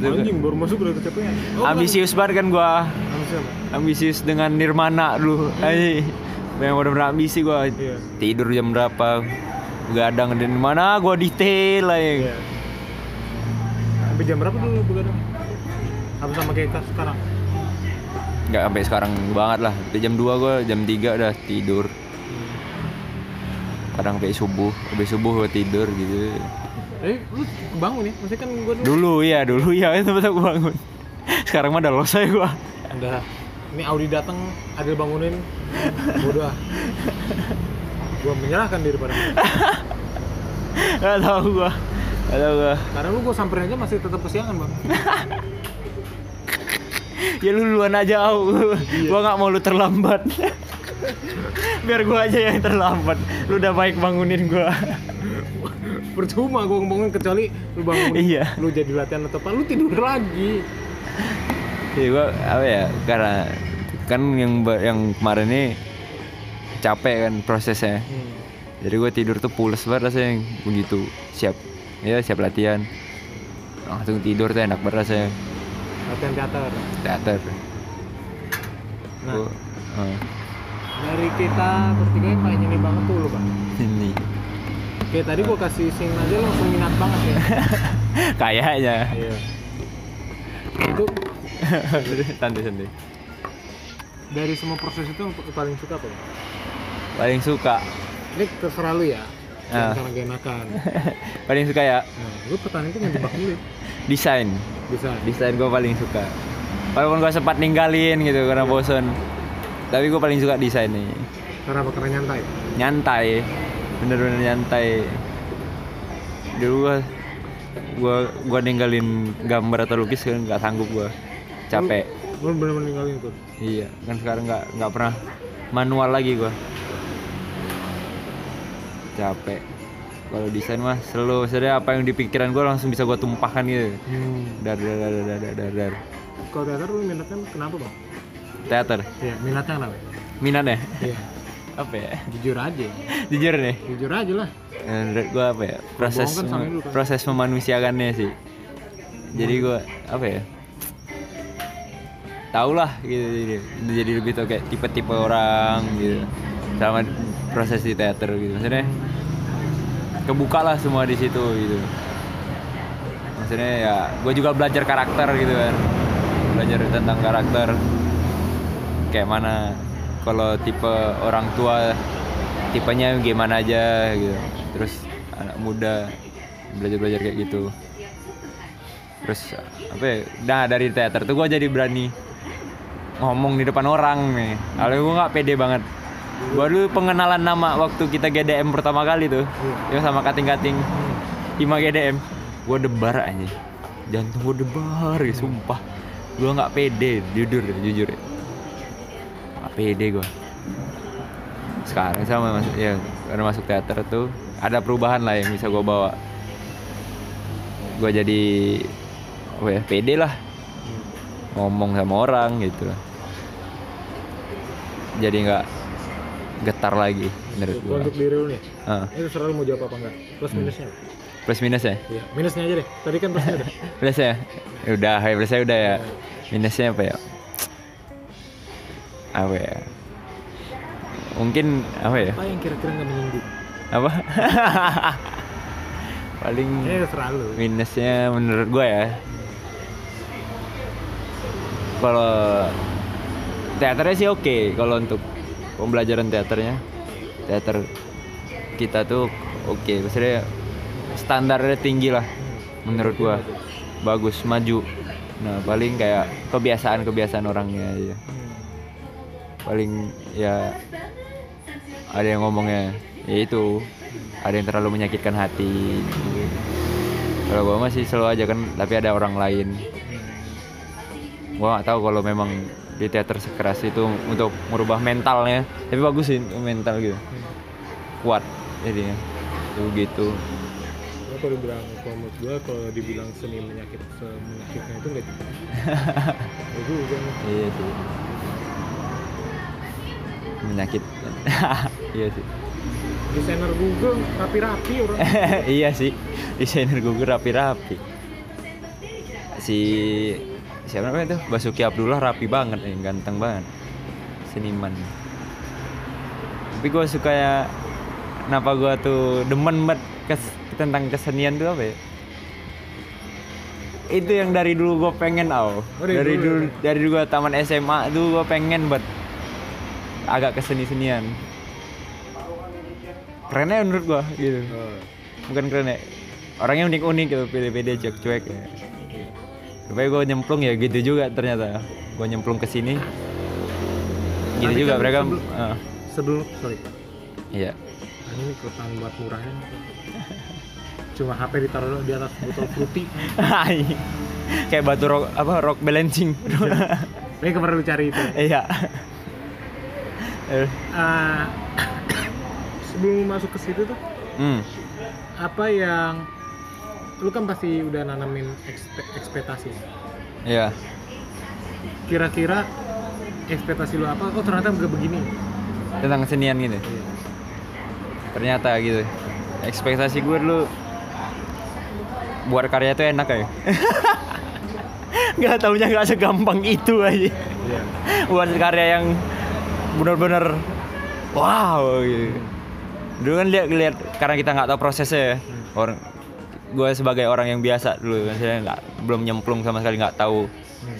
Anjing baru masuk udah kecapean. Oh, ambisius banget kan gua Ambisius. ambisius dengan nirmana dulu anjing yang bener-bener ambisi gua Iya. tidur jam berapa begadang dan mana gua detail lah Iya. Sampai jam berapa dulu begadang? Habis sama kayak sekarang. nggak sampai sekarang banget lah. Sampai jam 2 gua jam 3 udah tidur. Kadang sampai subuh. Sampai subuh gua tidur gitu. Eh, lu bangun ya? Maksudnya kan gua dulu dulu ya dulu ya itu betul gua bangun. Sekarang mah udah los aja gua. Udah. Ini Audi datang Adil bangunin. Bodoh ah. Gua menyerahkan diri pada nggak tahu gua. Nggak tahu gua. Karena lu gua samperin aja masih tetap kesiangan bang ya lu duluan aja au. Gua nggak mau lu terlambat. Biar gua aja yang terlambat. Lu udah baik bangunin gua. Percuma gua bangun kecuali lu bangun Iya. lu jadi latihan atau apa lu tidur lagi. Ya gua apa ya karena kan yang yang kemarin ini capek kan prosesnya. Hmm. jadi gue tidur tuh pules banget rasanya begitu. Siap ya siap latihan. Langsung tidur tuh enak banget rasanya latihan teater. Teater. Nah. Gua, eh, dari kita bertiga yang paling ini banget tuh lu bang ini. Kayak tadi gua kasih sing aja lu langsung minat banget ya. Kayaknya. Iya. Itu. Santai santai. Dari semua proses itu yang paling suka apa paling suka. Ini terserah lu ya. Ah. karena gak enakan paling suka ya. Nah lu pertanyaan itu ngejebak dulu desain bisa. Desain gue paling suka. Walaupun gue sempat ninggalin gitu karena bosen. Tapi gue paling suka desain nih karena apa? Karena nyantai? Nyantai. Bener-bener nyantai. Dulu gue gue gue ninggalin gambar atau lukis kan nggak sanggup gue capek. Lu bener-bener ninggalin itu iya kan sekarang nggak nggak pernah manual lagi gue capek kalau desain mah selalu maksudnya apa yang di pikiran gue langsung bisa gue tumpahkan gitu. Hmm. dar dar dar dar dar dar, dar. kalau teater lu minatnya kenapa bang? Teater? Iya minatnya kenapa? Minat ya? Iya. Apa ya? Jujur aja. Jujur nih? Jujur aja lah. Eh, menurut gue apa ya? Proses kan dulu kan. proses memanusiakannya sih. Jadi gue apa ya? Tau lah gitu jadi, jadi lebih tau kayak tipe-tipe orang gitu. Sama proses di teater gitu. Maksudnya kebuka lah semua di situ gitu. Maksudnya ya gue juga belajar karakter gitu kan. Belajar tentang karakter. Kayak mana kalau tipe orang tua tipenya gimana aja gitu. Terus anak muda belajar belajar kayak gitu. Terus apa ya nah dari teater tuh gue jadi berani ngomong di depan orang nih. Kalau gue nggak pede banget dulu pengenalan nama waktu kita GDM pertama kali tuh. Yang sama kating-kating. Hima GDM gue debar aja jantung gue debar ya sumpah. Gue nggak pede jujur deh, jujur. Ya nggak pede gue sekarang sama masuk ya karena masuk teater tuh ada perubahan lah yang bisa gue bawa. Gue jadi apa ya pede lah. Ngomong sama orang gitu. Jadi nggak getar lagi menurut gue untuk diri lu nih Ah, itu lu mau jawab apa enggak. Plus minusnya. Plus minus ya? Iya minusnya aja deh. Tadi kan plusnya ada. Plus ya? Udah ya plusnya udah ya. Minusnya apa ya? Apa ya? Mungkin apa ya? Apa yang kira-kira nggak menyinggung? apa? Paling Eh, selalu. minusnya menurut gue ya. Kalau teaternya sih oke kalau untuk pembelajaran teaternya. Teater kita tuh oke maksudnya standarnya tinggi lah menurut gua. Bagus maju. Nah paling kayak kebiasaan kebiasaan orangnya aja paling ya ada yang ngomongnya ya itu ada yang terlalu menyakitkan hati. Kalau gua masih selalu aja kan tapi ada orang lain. Gua nggak tahu kalau memang di teater sekeras itu untuk merubah mentalnya. Tapi bagus sih mental gitu. Kuat jadinya. Tuh gitu. Gua kalau dibilang kalau menurut gua kalau dibilang seni menyakit menyakitkan itu nggak. Nggak juga. iya sih. Menyakitkan iya sih. Desainer Google rapi-rapi orang. iya sih. Desainer Google rapi-rapi. Si siapa namanya tuh? Basuki Abdullah rapi banget nih ganteng banget. Seniman. Tapi gue suka ya kenapa gue tuh demen banget kes- tentang kesenian tuh apa ya? Itu yang dari dulu gue pengen aw Oh, dari dari, dulu dulu dari dulu taman SMA tuh gue pengen banget. Agak keseni senian kerennya menurut gua gitu. Oh. bukan keren ya orangnya unik-unik gitu pede-pede cuek-cuek ya Supaya gue nyemplung ya gitu juga ternyata. Gue nyemplung ke sini. Gitu Tapi juga kan mereka sebelum- ah, Sebelum sorry. iya. Ini kelihatan buat murahnya. Cuma HP ditaruh di atas botol fruity. kayak batu rock apa rock balancing. Ini kemarin lu cari itu. iya. Eh, Ah, sebelum masuk ke situ tuh hmm. apa yang lu kan pasti udah nanamin ekspe- ekspektasi. Iya. Kira-kira ekspektasi lu apa? Oh ternyata nggak begini. Tentang kesenian gitu. Ternyata gitu. Ekspektasi gue dulu buat karya itu enak ya nggak taunya nggak segampang itu aja. Iya. Buat karya yang benar-benar wow gitu. dulu kan lihat lihat karena kita nggak tahu prosesnya ya. Orang gue sebagai orang yang biasa dulu maksudnya nggak belum nyemplung sama sekali nggak tahu Hmm.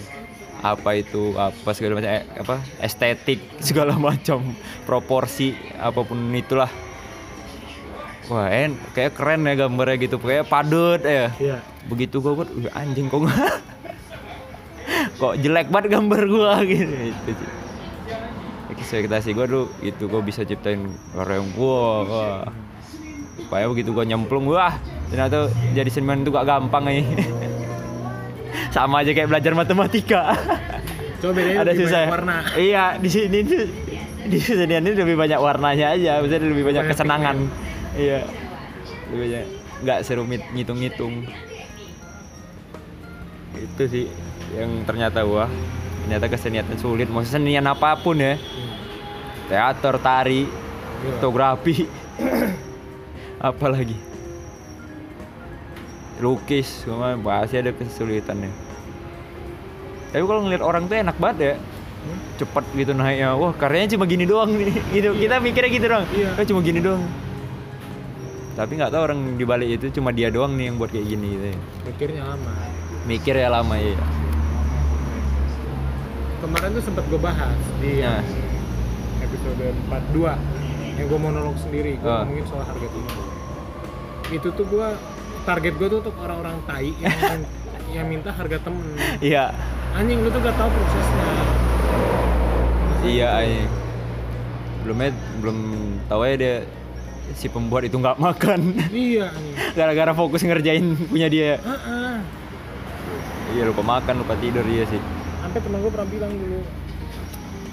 apa itu apa segala macam eh, apa estetik segala macam proporsi apa pun itulah wah en kayak keren ya gambarnya gitu kayak padet ya iya begitu gue "Wih, anjing kok kok jelek banget gambar gua gitu itu sih ekspektasi gue dulu itu gue bisa ciptain karya yang wah, wah. supaya begitu gue nyemplung wah ternyata jadi seniman itu gak gampang nih sama aja kayak belajar matematika. Coba ada susah warna. Iya di sini tuh di kesenian ini lebih banyak warnanya aja. Maksudnya lebih banyak Banyak kesenangan. iya. Lebih banyak nggak serumit ngitung-ngitung. Itu sih yang ternyata wah ternyata kesenian itu sulit. Mau kesenian apa pun ya. Teater tari Iya. fotografi. Apalagi lukis semua pasti ada kesulitannya. Tapi kalau ngeliat orang tuh enak banget ya. Cepet gitu naiknya. Wah karyanya cuma gini doang gitu kita mikirnya gitu doang. Iya. "Eh, cuma gini doang. Tapi nggak tahu orang di balik itu cuma dia doang nih yang buat kayak gini gitu ya. mikirnya lama. Mikir ya lama ya kemarin tuh sempat gue bahas di Nah. episode 42 yang gue monolog sendiri. Gue Ah. ngomongin soal harga timah itu tuh gue target gue tuh untuk orang-orang tai yang yang minta harga temen. Iya. Anjing lu tuh gak tahu prosesnya. Iya ay. belumnya belum tahu ya dia si pembuat itu nggak makan. Iya anjing. Gara-gara fokus ngerjain punya dia. Iya lupa makan lupa tidur iya sih. Sampai temen gue pernah bilang dulu.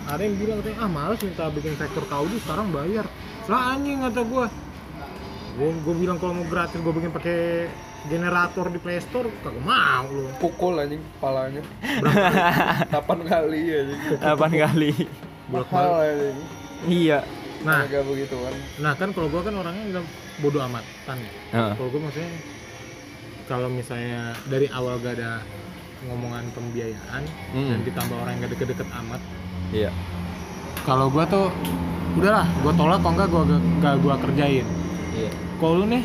Ada yang bilang ah males minta bikin vektor audio sekarang bayar. Lah anjing kata gue gue gue bilang kalau mau gratis gue bikin pakai generator di Playstore kagak mau lu Pukul anjing kepalanya. Kapan kali anjing. delapan kali Mahal anjing. iya nah Harga begitu kan. nah kan kalau gue kan orangnya bilang bodoh amat kan Heeh. kalau gue maksudnya kalau misalnya dari awal gak ada ngomongan pembiayaan Hmm. dan ditambah orang yang gak deket-deket amat iya kalau gua tuh udahlah gue tolak kok enggak gue gak gue kerjain iya. Kalau lu nih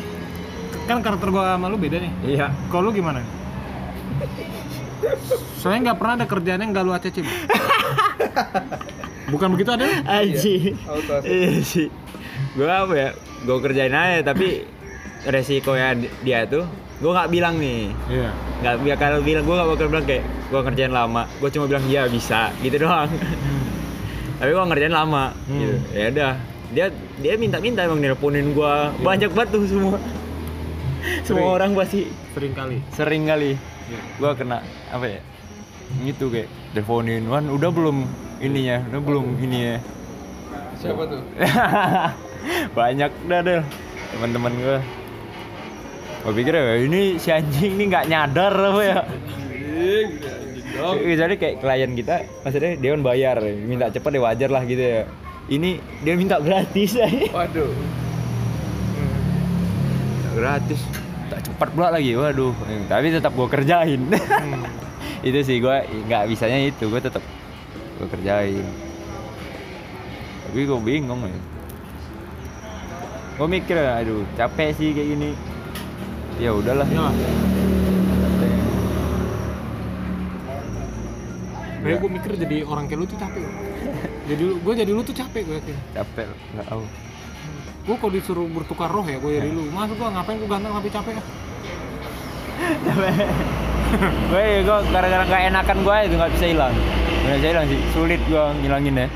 kan karakter gue sama lu beda nih. Iya. Kalau lu gimana? Soalnya nggak pernah ada kerjaan yang nggak lu ACC bukan begitu ada Aji Auto asik. iya sih. Gue apa ya? Gue kerjain aja tapi resiko ya dia tuh gue nggak bilang nih. Iya. Nggak biar kalau bilang gue nggak bakal bilang kayak gue ngerjain lama. Gue cuma bilang iya bisa. Gitu doang. Tapi gue ngerjain lama. Hmm. gitu ya udah dia dia minta-minta emang nelponin gue banyak banget tuh semua. Semua Sering. orang pasti. Sering kali. Sering kali. Gue kena apa ya gitu kayak teleponin wan udah belum ininya udah belum ini ya. Siapa tuh? banyak dah deh teman-teman gue gue pikir ya ini si anjing ini nggak nyadar apa ya. Kecuali kayak klien kita, maksudnya dia kan bayar, minta cepat ya wajar lah gitu ya. Ini dia minta gratis ya. Waduh. gratis. Tak cepat pula lagi, waduh. Eh, Tapi tetap gue kerjain. Hmm. itu sih gue nggak bisanya itu, gue tetap gue kerjain. Tapi gue bingung ya. Gue mikir, aduh capek sih kayak gini. Ya udahlah. ya Capek. Kayak gue mikir jadi orang kayak lu tuh capek jadi lu gue jadi lu tuh capek gue yakin. Capek, nggak tahu. gue kalau disuruh bertukar roh ya gue jadi lu. Masa gue ngapain gue ganteng tapi capek? Ya gue gue gara-gara nggak enakan gue itu nggak bisa hilang. Nggak bisa hilang sih sulit gue ngilangin ya.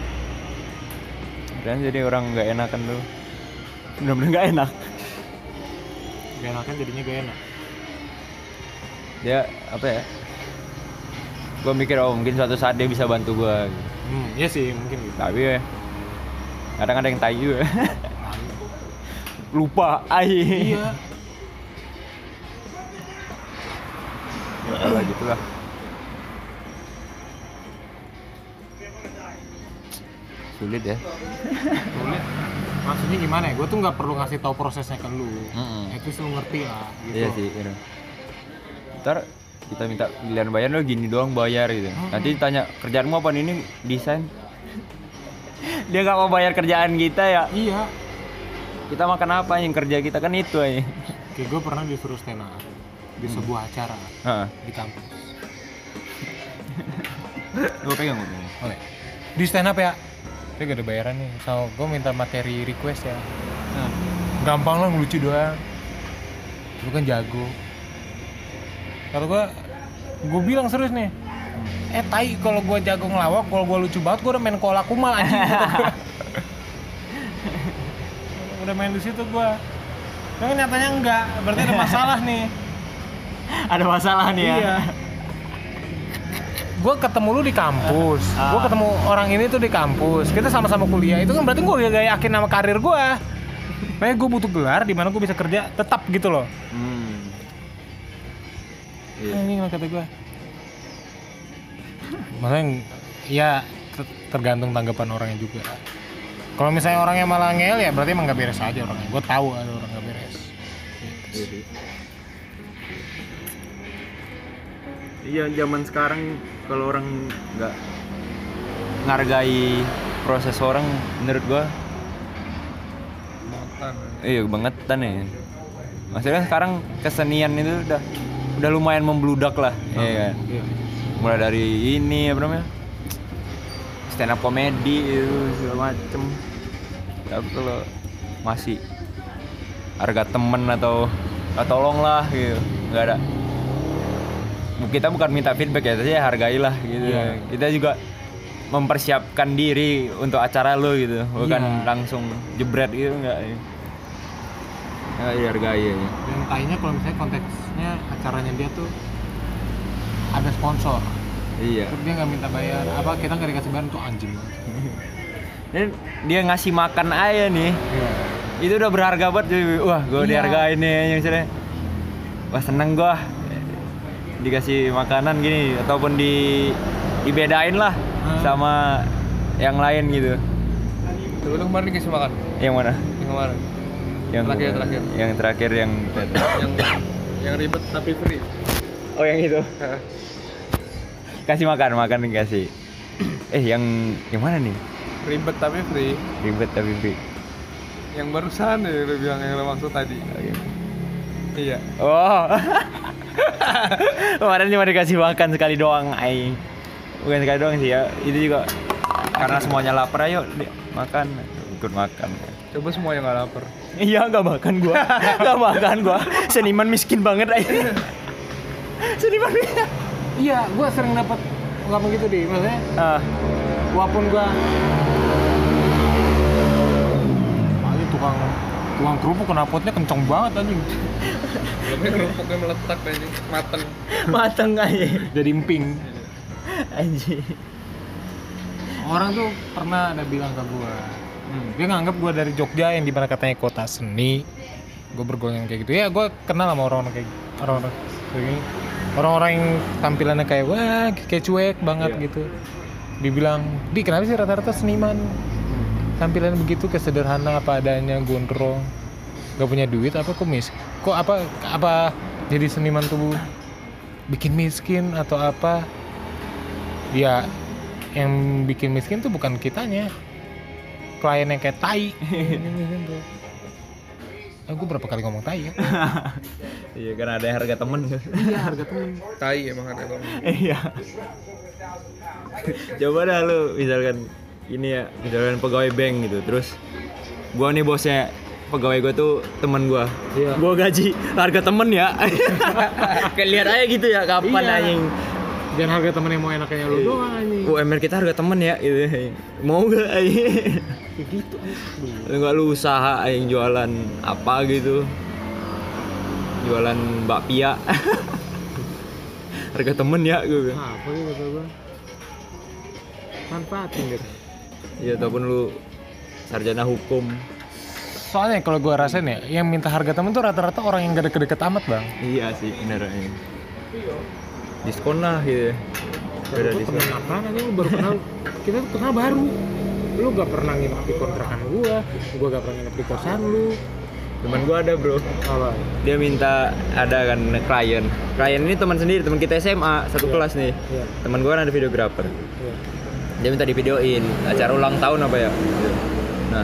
Dan jadi orang nggak enakan tuh. Bener-bener nggak enak. Gak enakan jadinya gak enak. Dia apa ya? Gue mikir oh mungkin suatu saat dia bisa bantu gue hmm iya sih mungkin gitu. Tapi ya kadang ada yang tai juga. Lupa ai. Iya. Ya gitu lah sulit ya. Sulit. Maksudnya gimana ya? Gue tuh nggak perlu ngasih tahu prosesnya ke lu. Mm-mm. itu lu ngerti lah gitu. Iya sih, iya. Ntar kita minta giliran bayar lo gini doang bayar gitu. Nanti tanya kerjaanmu apa nih? ini desain. Dia nggak mau bayar kerjaan kita ya. iya Kita makan apa yang kerja kita kan itu aja. kayak gue pernah disuruh stand up di sebuah acara Heeh. di kampus Gue pegang gue pegang. Oke. Di stand up ya. Tapi gak ada bayaran nih. So, gue minta materi request ya. Nah, gampang lah ngelucu doang. Lu kan jago. Kalau gue, gue bilang serius nih. Eh tai kalau gue jago ngelawak, kalau gue lucu banget, gue udah main kolak kumal anjing. kata gua. udah main di situ gue. Tapi nyatanya enggak, berarti ada masalah nih. Ada masalah nih ya. Iya. gue ketemu lu di kampus, Ah. gue ketemu orang ini tuh di kampus, kita sama-sama kuliah, itu kan berarti gue udah yakin sama karir gue. Makanya gue butuh gelar di mana gue bisa kerja tetap gitu loh. Hmm. Iya. Ini kata gue. Makanya ya ter- tergantung tanggapan orangnya juga. Kalau misalnya orangnya malah ngel ya berarti emang gak beres aja orangnya. Gue tahu ada orang gak beres. Iya zaman sekarang kalau orang nggak ngargai proses orang menurut gua Makan. iya kebangetan ya maksudnya sekarang kesenian itu udah udah lumayan membludak lah. Iya kan? Iya. mulai dari ini apa namanya? Stand up comedy itu segala macem. Tapi kalau masih harga temen atau ah, tolong lah gitu. Nggak ada. Kita bukan minta feedback ya tapi hargailah gitu. Iya. kita juga mempersiapkan diri untuk acara lo gitu. Bukan Iya. langsung jebret gitu nggak ya dihargai ya Dan tainya kalau misalnya konteksnya acaranya dia tuh ada sponsor. iya Terus dia nggak minta bayar. Apa kita nggak dikasih bayar tuh anjing. Dan dia ngasih makan aja nih Iya. itu udah berharga banget cuy. wah gue Iya. dihargain nih yang misalnya wah seneng gue dikasih makanan gini ataupun di dibedain lah Hmm. sama yang lain gitu lu kemarin dikasih makan. yang mana Yang kemarin. Yang Terakhir, terakhir. yang terakhir yang yang yang ribet tapi free. oh yang itu kasih makan makan dikasih eh yang yang mana nih ribet tapi free Ribet tapi free. yang barusan ya lu bilang yang lo maksud tadi iya Oh. Kemarin cuma dikasih makan sekali doang, aing. Bukan sekali doang sih ya. Itu juga karena semuanya lapar ayo makan ikut makan. coba semua yang nggak lapar Iya nggak makan gua, nggak makan gua. Seniman miskin banget aja. Seniman miskin. Iya, gua sering dapat nggak begitu deh. Maksudnya, Ah, walaupun gua Ayo tukang tukang kerupuk knalpotnya kenceng banget anjing. belum kerupuknya meletak aja mateng mateng aja. Jadi emping. Anjing. Orang tuh pernah ada bilang ke gua, hmm, dia nganggap gua dari Jogja yang di mana katanya kota seni. Gue bergolong kayak gitu. Ya, gua kenal sama orang-orang kayak orang-orang kayak gini. Orang-orang yang tampilannya kayak wah kayak cuek banget Iya. gitu. Dibilang, di kenapa sih rata-rata seniman tampilan begitu kesederhana apa adanya gondrong gak punya duit apa kok mis kok apa apa jadi seniman tuh bikin miskin atau apa ya yang bikin miskin tuh bukan kitanya klien yang kayak tai eh, gue berapa kali ngomong tai ya Iya karena ada harga temen. iya harga temen tai emang ada lo Iya. Coba dah lu misalkan ini ya, misalkan pegawai bank gitu. Terus gua nih bosnya pegawai gua tuh temen gua. Iya. Gua gaji harga temen ya. Kayak lihat aja gitu ya kapan Iya. anjing. Dan harga temen yang mau enak kayak lu doang anjing UMR kita harga temen ya gitu. Mau gak anjing? kayak gitu Lu nggak lu usaha yang jualan apa gitu. Jualan bakpia. harga temen ya gue. bilang. apa sih kata gue manfaatin gitu Ya ataupun lu sarjana hukum. soalnya kalau gue rasain ya yang minta harga temen tuh rata-rata orang yang gak deket-deket amat bang Iya sih, bener ini. Diskon lah gitu. ya. Beda diskon. apaan aja lu baru kenal kita tuh kenal baru lu gak pernah nginep di kontrakan gua gua gak pernah nginep di kosan lu Temen gua ada bro, apa dia minta ada kan klien. Klien ini teman sendiri, teman kita SMA satu kelas nih. Iya. Teman gua kan ada videografer. iya Dia minta divideoin acara ulang tahun apa ya? Nah,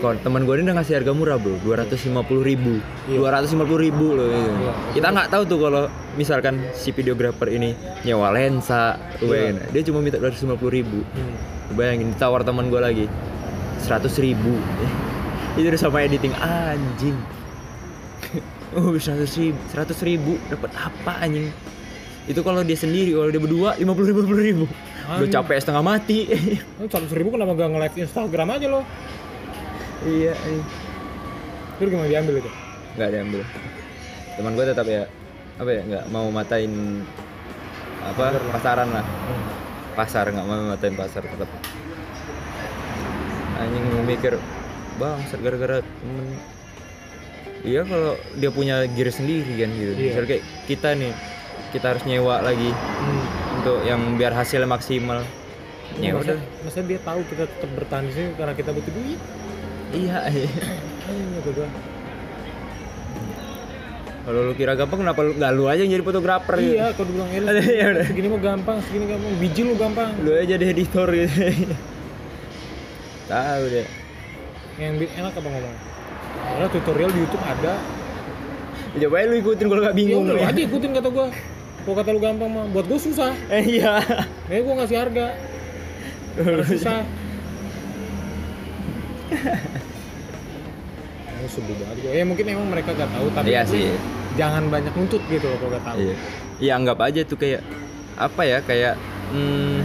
kalau teman gue ini udah ngasih harga murah bro, dua ratus lima puluh ribu, dua ratus lima puluh ribu loh. Gitu. Iya. Kita nggak tahu tuh kalau misalkan si videografer ini nyewa lensa, lu bayangin, dia cuma minta dua ratus lima puluh ribu. hmm. Bayangin ditawar teman gue lagi seratus ribu, itu udah sama editing anjing. Oh seratus ribu, seratus ribu dapat apa anjing? Itu kalau dia sendiri, kalau dia berdua lima puluh ribu, ribu. Udah capek setengah mati. seratus ribu kenapa gak nge-live Instagram aja lo iya, iya. terus gimana diambil itu? Nggak diambil. Teman gue tetap ya apa ya nggak mau matain apa pasaran lah. Pasar nggak mau matain pasar tetap. Anjing mau mikir bang gara-gara temen. Iya kalau dia punya gear sendiri kan gitu. Iya. misal kayak kita nih kita harus nyewa lagi hmm. untuk yang biar hasilnya maksimal. Ya udah. masa dia tahu kita tetap bertahan di sini karena kita butuh duit iya kata gua. kalau lu kira gampang kenapa lu nggak lu aja yang jadi fotografer gitu? iya kalau dibilang eh, Ya udah. segini mah gampang segini gampang biji lu gampang lu aja jadi editor gitu tahu deh yang enak apa ngomong Karena tutorial di YouTube ada coba aja lu ikutin kalau nggak Ya bingung udah ya. aja ikutin kata gua. Kalau kata lu gampang mah, buat gua susah. eh iya Nih gua ngasih harga. Karena susah. Ini sebel banget gua. Ya mungkin emang mereka gak tahu tapi Iya sih. jangan banyak nuntut gitu loh kalau gak tahu. iya iya anggap aja tuh kayak apa ya kayak hmm,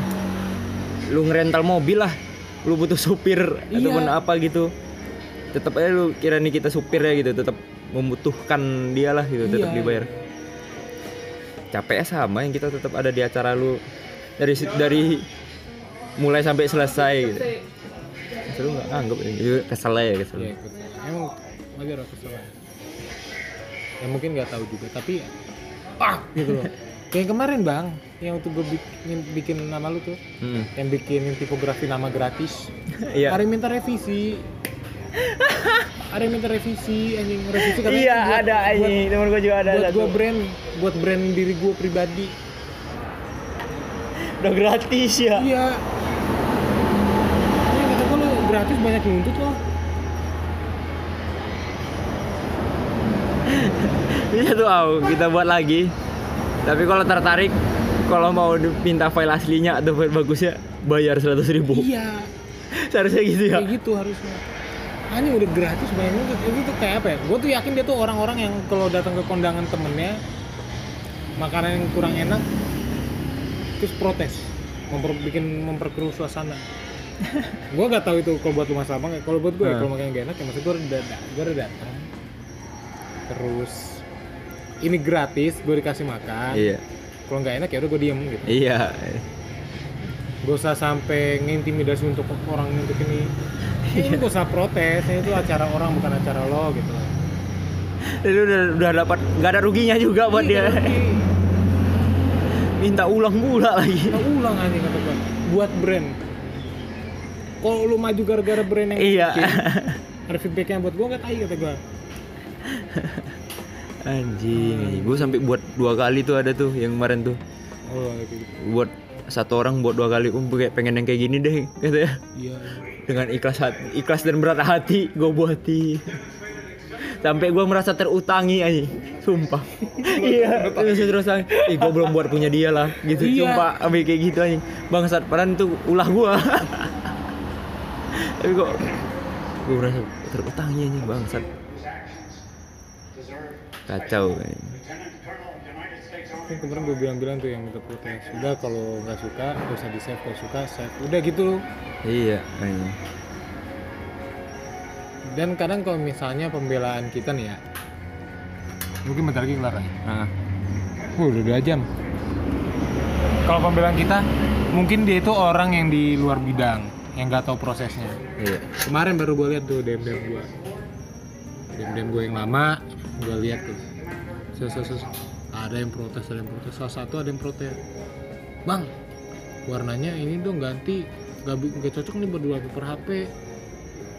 lu ngerental mobil lah lu butuh supir Iya. ataupun apa gitu tetap aja lu kira nih kita supir ya gitu tetap membutuhkan dia lah gitu tetap Iya. dibayar capeknya sama yang kita tetap ada di acara lu dari dari mulai sampai selesai gitu lu nggak anggap ini kesel aja kesel Iya. Emang wajar aku salah. Ya mungkin nggak tahu juga tapi ya, ah gitu loh. Kayak kemarin bang, yang waktu gue bikin, bikin nama lu tuh, Mm. yang bikin tipografi nama gratis. iya Ada yang minta revisi. ada yang minta revisi, anjing revisi karena iya buat- ada anjing temen gue juga ada buat gue brand, buat brand diri gue pribadi. udah gratis ya Iya. Gratis banyak nuntut loh Iya tuh au, kita buat lagi. Tapi kalau tertarik, kalau mau minta file aslinya atau file bagusnya, bayar 100 ribu. iya. Seharusnya gitu ya. kayak gitu harusnya. Hanya udah gratis banyak itu tuh kayak apa ya? Gue tuh yakin dia tuh orang-orang yang kalau datang ke kondangan temennya makanan yang kurang enak terus protes. Memper, bikin memperkeruh suasana gue gak tahu itu kalau buat lu masalah apa nggak. kalau buat gue ya Hmm. kalau makanan gak enak ya maksud gue udah gue udah datang terus ini gratis gue dikasih makan Iya. kalau nggak enak ya udah gue diem gitu Iya. gak usah sampai ngintimidasi untuk orang untuk ini Iya. ini gak usah protes ini itu acara orang bukan acara lo gitu Jadi udah udah dapat nggak ada ruginya juga buat dia. Iya, Minta ulang pula lagi. Kita ulang aja kata gua buat brand kalau lu maju gara-gara brand yang Iya. ada feedbacknya buat gua nggak tahu kata gua. Anjing, anjing. gue sampai buat dua kali tuh ada tuh yang kemarin tuh. Oh gitu. Buat satu orang buat dua kali um kayak pengen yang kayak gini deh gitu ya. Iya. Dengan ikhlas hati, ikhlas dan berat hati gue buatin sampai gue merasa terutangi aja sumpah. Iya. Terus terus ih gue belum buat punya dia lah gitu. Iya. sumpah ambil kayak gitu aja bangsat padahal itu ulah gue tapi kok gue merasa terutangi aja bangsat. Kacau kan kemarin gue bilang-bilang tuh yang minta protes. Udah kalau nggak suka gak usah di save kalau suka save. Udah gitu iya anjing. dan kadang kalau misalnya pembelaan kita nih ya mungkin bentar lagi kelar ya ah Uh, udah dua jam. Kalau pembelaan kita, mungkin dia itu orang yang di luar bidang, yang nggak tahu prosesnya. Iya Kemarin baru gue lihat tuh DM DM gue, DM DM gue yang lama, gue lihat tuh. Ses, ses, ses. Ada yang protes, ada yang protes. Salah satu ada yang protes. Bang, warnanya ini dong ganti, nggak bi- nggak cocok nih buat dua per HP.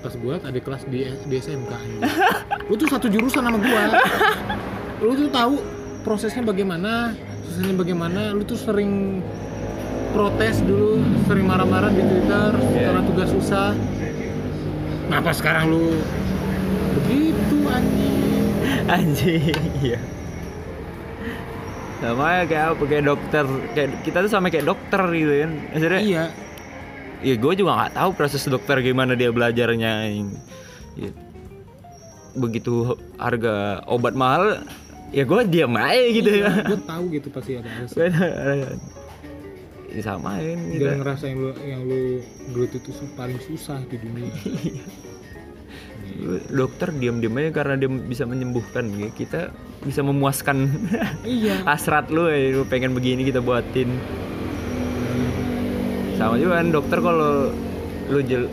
Pas gue liat ada kelas di, di SMK. Lu tuh satu jurusan sama gua. Lu tuh tahu prosesnya bagaimana, susahnya bagaimana. Lu tuh sering protes dulu, sering marah-marah di Twitter Iya. karena tugas susah. Kenapa sekarang lu begitu anjing? anjing iya sama ya kayak apa kayak dokter kayak kita tuh sama kayak dokter gitu kan maksudnya Iya. ya gue juga nggak tahu proses dokter gimana dia belajarnya Ya, begitu harga obat mahal ya gue diam aja gitu ya Gue tahu gitu pasti ada alasan. ya sama ya Jangan kita ngerasa yang lu yang lu gelut itu paling susah di dunia. dokter diam-diam aja karena dia bisa menyembuhkan ya. kita bisa memuaskan iya. hasrat lu ya lu pengen begini kita buatin sama juga kan dokter kalau lu jel,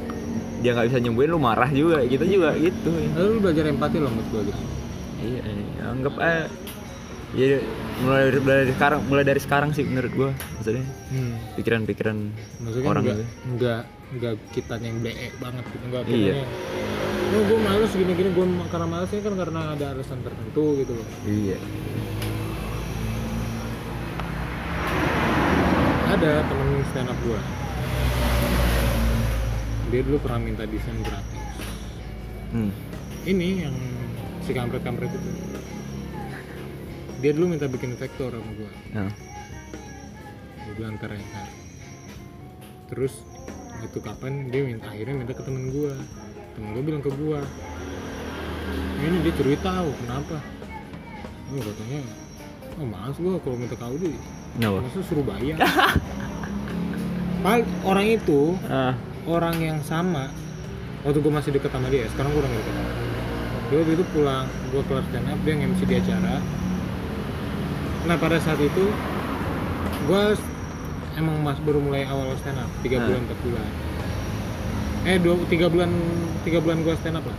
dia nggak bisa nyembuhin lu marah juga kita juga gitu Lalu lu belajar empati loh menurut gue gitu. iya iya. anggap aja ya mulai dari, mulai dari sekarang mulai dari sekarang sih menurut gua maksudnya Hmm. pikiran-pikiran Maksudnya orang enggak, gitu enggak enggak kita yang bleek banget gitu enggak Iya. kitanya, Oh, gue males gini-gini gue karena malesnya kan karena ada alasan tertentu gitu loh. iya Ada temen stand up gue. Dia dulu pernah minta desain gratis. hmm. Ini yang si kampret-kampret itu. Dia dulu minta bikin vektor sama gue. nah. gue bilang ntar ya ntar. terus itu kapan dia minta akhirnya minta ke temen gue temen gue bilang ke gue ini dia cerita oh, kenapa oh katanya oh males gue kalau minta kau deh Kenapa? masa suruh bayar Padahal orang itu Ah, orang yang sama waktu gue masih deket sama dia sekarang gue udah gak deket dia waktu itu pulang gue kelar stand up dia nge-MC di acara nah pada saat itu gue emang mas baru mulai awal stand up tiga Ah. bulan empat bulan. Eh dua tiga bulan tiga bulan gue stand up lah.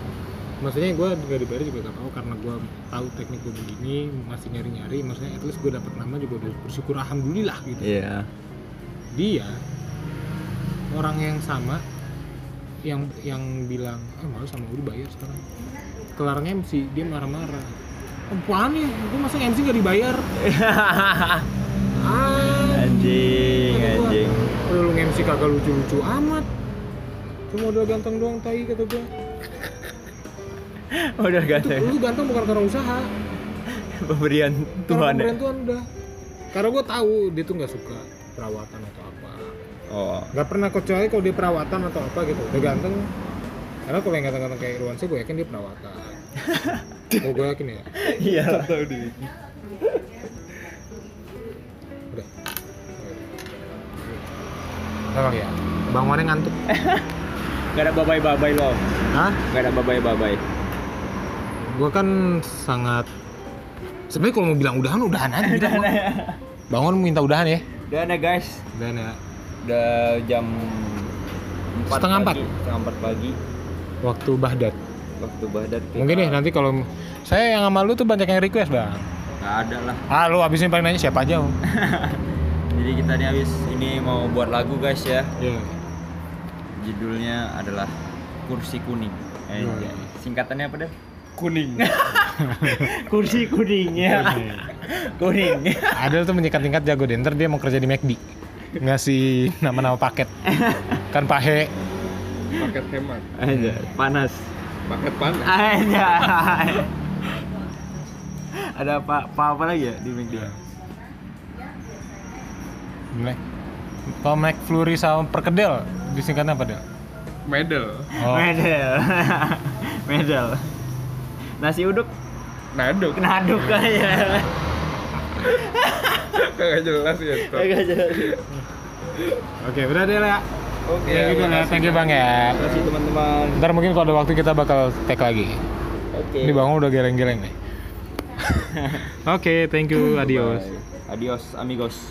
Maksudnya gue gak dibayar juga gak tahu karena gue tahu teknik gue begini masih nyari nyari maksudnya at least gue dapet nama juga udah bersyukur alhamdulillah gitu. Iya. Dia orang yang sama yang yang bilang ah malu sama gue dibayar sekarang. Kelar MC dia marah-marah apaan nih gue masa MC gak dibayar? Anjing gua, anjing. "Kalau lu MC kagak lucu-lucu amat. Itu modal ganteng doang tai kata gue Udah itu ganteng. lu ganteng bukan karena usaha. Pemberian karena Tuhan ya. pemberian Tuhan udah. Karena gue tahu dia tuh nggak suka perawatan atau apa. Oh. nggak pernah kecuali kalau dia perawatan atau apa gitu. Udah ganteng. Karena kalau yang ganteng-ganteng kayak Irwan sih gue yakin dia perawatan oh gue yakin ya Iya. tahu di udah Emang ya bangunnya ngantuk Gak ada babai-babai lo. Hah? Gak ada babai-babai. gue kan sangat sebenarnya kalau mau bilang udahan udahan aja gitu. bangun minta udahan ya Udah nih guys. udahan ya Udah jam 4 Setengah empat. Setengah empat pagi. waktu Baghdad Waktu badat. mungkin nih nanti kalau saya yang sama lu tuh banyak yang request bang Gak ada lah. ah lu abis ini paling nanya siapa aja om Jadi kita nih habis ini mau buat lagu guys ya. Iya. Judulnya adalah Kursi Kuning. Eh, Iya. Singkatannya apa deh? kuning Kursi kuning ya. kuning. Ada tuh menyikat-singkat jago deh, ntar dia mau kerja di McD ngasih nama-nama paket kan pahe paket hemat Aja panas. Paket panas Aja. Ada apa, apa apa lagi ya di McD? Mac kalau McFlurry sama perkedel disingkatnya apa deh medal oh Medel. Medel. Nasi uduk naduk naduk kayak. kagak jelas ya Tok. Agak jelas. oke udah deh lah oke ya gitu lah thank you bang ya Terima kasih teman-teman. ntar mungkin kalau ada waktu kita bakal tag lagi Oke. ini bang udah geleng-geleng nih oke thank you adios Bye. Adios amigos.